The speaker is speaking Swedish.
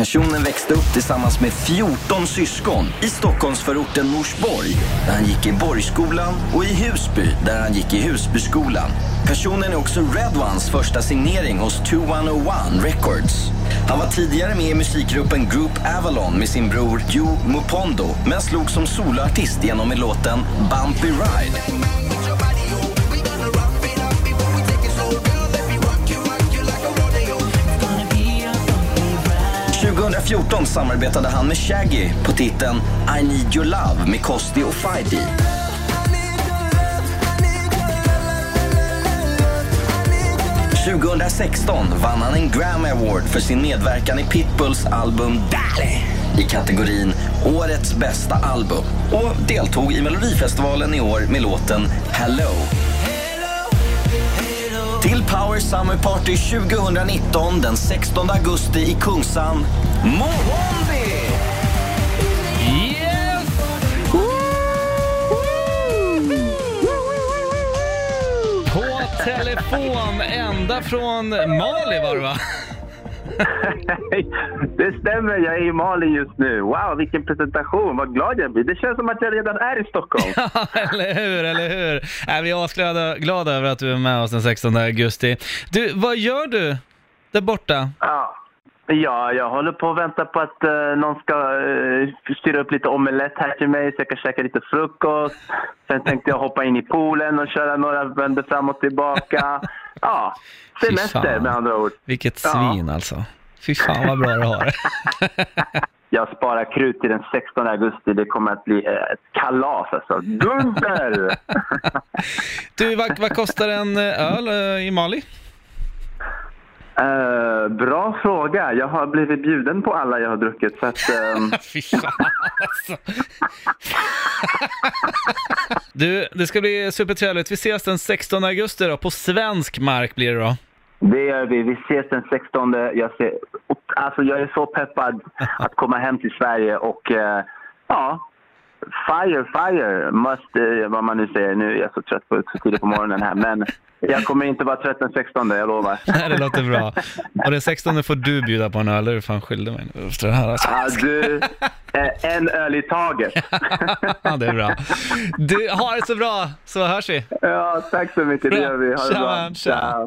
Personen växte upp tillsammans med 14 syskon i Stockholmsförorten Norsborg, där han gick i Borgskolan och i Husby, där han gick i Husbyskolan. Personen är också Red Ones första signering hos 2101 Records. Han var tidigare med i musikgruppen Group Avalon med sin bror Joe Mupondo, men slog som soloartist genom med låten Bumpy Ride. 2014 samarbetade han med Shaggy på titeln I need your love med Kosti och Fidi. –2016 vann han en Grammy Award för sin medverkan i Pitbulls album Dally i kategorin Årets bästa album och deltog i Melodifestivalen i år med låten Hello. Till Power Summer Party 2019 den 16 augusti i Kungsan. Mohombi! Yes! På telefon ända från Mali var det va? det stämmer, jag är i Mali just nu. Wow, vilken presentation. Vad glad jag blir. Det känns som att jag redan är i Stockholm. Ja, eller hur, eller hur? Äh, vi är asglada glada över att du är med oss den 16 augusti. Du, vad gör du där borta? Ja. Ja, jag håller på att vänta på att uh, någon ska uh, styra upp lite omelett här till mig så jag kan käka lite frukost. Sen tänkte jag hoppa in i poolen och köra några vändor fram och tillbaka. Ja, semester med andra ord. Vilket Ja. svin alltså. Fy fan vad bra du har det. Jag sparar krut till den 16 augusti. Det kommer att bli eh, ett kalas alltså. Dunder! Du, vad, vad kostar en öl i Mali? Eh, bra fråga. Jag har blivit bjuden på alla jag har druckit. Så att, ehm, Fy fan alltså. Du, det ska bli supertrevligt. Vi ses den 16 augusti då, på svensk mark blir det då. det gör vi. Vi ses den 16. Jag, ser, alltså, jag är så peppad att komma hem till Sverige och eh, ja, fire, fire, must, eh, vad man nu säger. Nu är jag så trött på så tidigt på morgonen här. Men jag kommer inte vara trött den 16, jag lovar. Nej, det låter bra. Och den 16 får du bjuda på en öl, är du fan skyldig mig nu efter det här alltså. Ja, du, eh, en öl i taget. Ja, det är bra. Du, ha det så bra, så hörs vi. Ja, tack så mycket. Det gör vi. Ha det bra. tja.